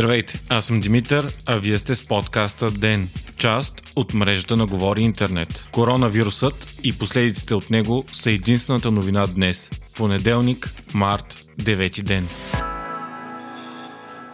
Здравейте, аз съм Димитър, а вие сте с подкаста ДЕН, част от мрежата на Говори Интернет. Коронавирусът и последиците от него са единствената новина днес, понеделник, март, 9 ден.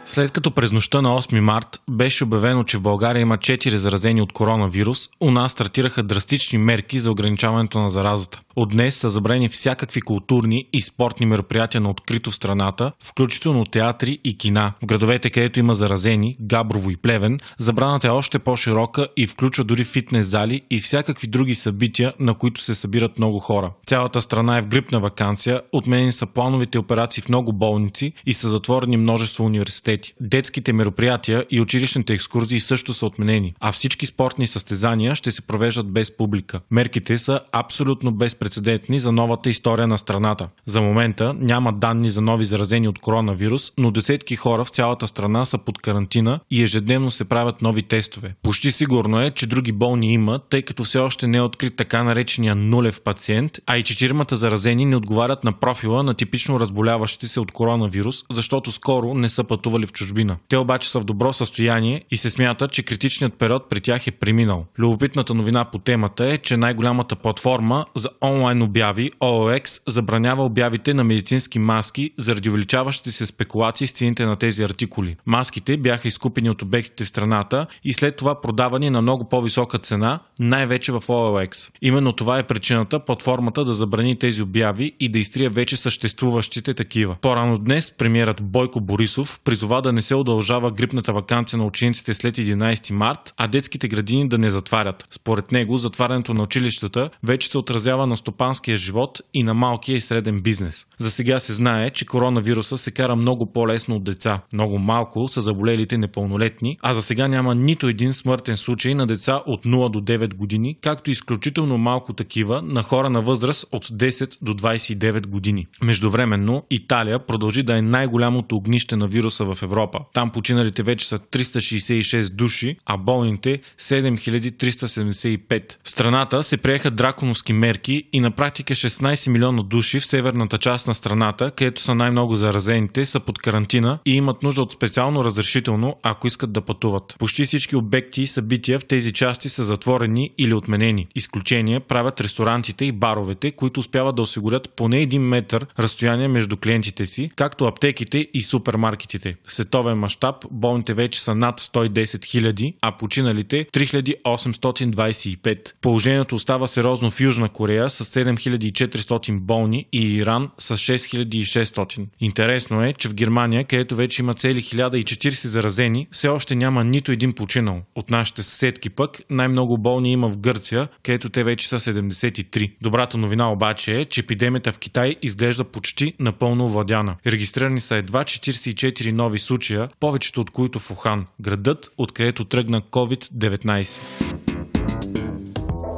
След като през нощта на 8 март беше обявено, че в България има 4 заразени от коронавирус, у нас стартираха драстични мерки за ограничаването на заразата. От днес са забрани всякакви културни и спортни мероприятия на открито в страната, включително театри и кина. В градовете, където има заразени, Габрово и Плевен, забраната е още по-широка и включва дори фитнес зали и всякакви други събития, на които се събират много хора. Цялата страна е в грипна вакансия, отменени са плановите операции в много болници и са затворени множество университети. Детските мероприятия и училищните екскурзии също са отменени, а всички спортни състезания ще се провеждат без публика. Мерките са абсолютно без безпредседентни за новата история на страната. За момента няма данни за нови заразени от коронавирус, но десетки хора в цялата страна са под карантина и ежедневно се правят нови тестове. Почти сигурно е, че други болни има, тъй като все още не е открит така наречения нулев пациент, а и четиримата заразени не отговарят на профила на типично разболяващите се от коронавирус, защото скоро не са пътували в чужбина. Те обаче са в добро състояние и се смята, че критичният период при тях е преминал. Любопитната новина по темата е, че най-голямата платформа за онлайн обяви OLX забранява обявите на медицински маски заради увеличаващите се спекулации с цените на тези артикули. Маските бяха изкупени от обектите в страната и след това продавани на много по-висока цена, най-вече в OLX. Именно това е причината платформата да забрани тези обяви и да изтрия вече съществуващите такива. По-рано днес премиерът Бойко Борисов призова да не се удължава грипната вакансия на учениците след 11 март, а детските градини да не затварят. Според него затварянето на училищата вече се отразява на стопанския живот и на малкия и среден бизнес. За сега се знае, че коронавируса се кара много по-лесно от деца. Много малко са заболелите непълнолетни, а за сега няма нито един смъртен случай на деца от 0 до 9 години, както изключително малко такива на хора на възраст от 10 до 29 години. Междувременно, Италия продължи да е най-голямото огнище на вируса в Европа. Там починалите вече са 366 души, а болните 7375. В страната се приеха драконовски мерки и на практика 16 милиона души в северната част на страната, където са най-много заразените, са под карантина и имат нужда от специално разрешително, ако искат да пътуват. Почти всички обекти и събития в тези части са затворени или отменени. Изключение правят ресторантите и баровете, които успяват да осигурят поне един метър разстояние между клиентите си, както аптеките и супермаркетите. Световен мащаб болните вече са над 110 000, а починалите 3825. Положението остава сериозно в Южна Корея с 7400 болни и Иран с 6600. Интересно е, че в Германия, където вече има цели 1040 заразени, все още няма нито един починал. От нашите съседки пък най-много болни има в Гърция, където те вече са 73. Добрата новина обаче е, че епидемията в Китай изглежда почти напълно овладяна. Регистрирани са едва 44 нови случая, повечето от които в Ухан, градът, откъдето тръгна COVID-19.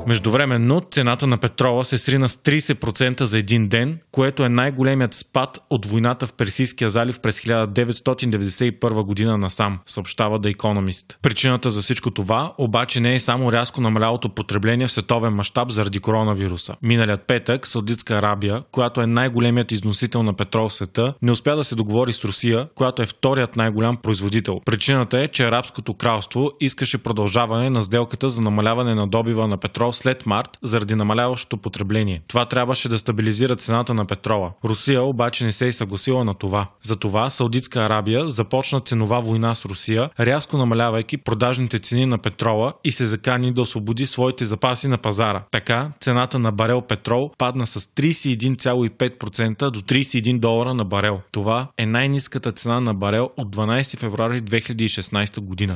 Междувременно цената на петрола се срина с 30% за един ден, което е най-големият спад от войната в Персийския залив през 1991 година насам, съобщава The Economist. Причината за всичко това обаче не е само рязко намалялото потребление в световен мащаб заради коронавируса. Миналият петък Саудитска Арабия, която е най-големият износител на петрол в света, не успя да се договори с Русия, която е вторият най-голям производител. Причината е, че Арабското кралство искаше продължаване на сделката за намаляване на добива на петрол след март заради намаляващото потребление. Това трябваше да стабилизира цената на петрола. Русия обаче не се е съгласила на това. Затова Саудитска Арабия започна ценова война с Русия, рязко намалявайки продажните цени на петрола и се закани да освободи своите запаси на пазара. Така цената на барел петрол падна с 31,5% до 31 долара на барел. Това е най-низката цена на барел от 12 февруари 2016 година.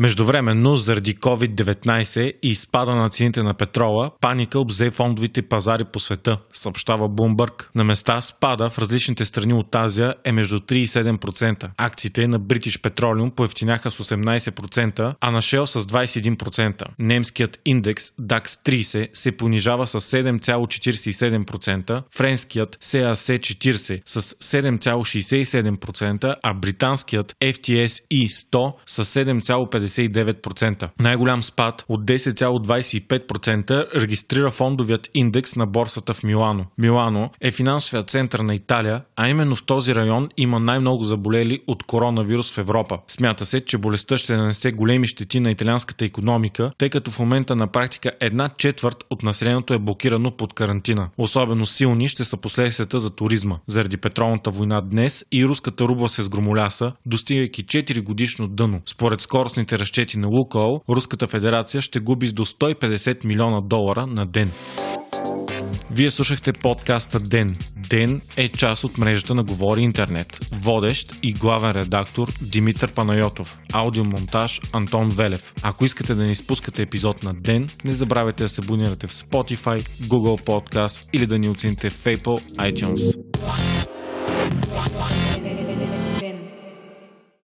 Междувременно, заради COVID-19 и спада на цените на петрола, паника обзе фондовите пазари по света, съобщава Bloomberg. На места спада в различните страни от Азия е между 3 и 7%. Акциите на British Petroleum поевтиняха с 18%, а на Shell с 21%. Немският индекс DAX 30 се понижава с 7,47%, френският CAC 40 с 7,67%, а британският FTSE 100 с 7,50%. 10,59%. Най-голям спад от 10,25% регистрира фондовият индекс на борсата в Милано. Милано е финансовият център на Италия, а именно в този район има най-много заболели от коронавирус в Европа. Смята се, че болестта ще нанесе големи щети на италианската економика, тъй като в момента на практика една четвърт от населението е блокирано под карантина. Особено силни ще са последствията за туризма. Заради петролната война днес и руската рубла се сгромоляса, достигайки 4 годишно дъно. Според скоростните разчети на Лукол, Руската федерация ще губи с до 150 милиона долара на ден. Вие слушахте подкаста Ден. Ден е част от мрежата на Говори Интернет. Водещ и главен редактор Димитър Панайотов. Аудиомонтаж Антон Велев. Ако искате да не изпускате епизод на Ден, не забравяйте да се абонирате в Spotify, Google Podcast или да ни оцените в Apple iTunes.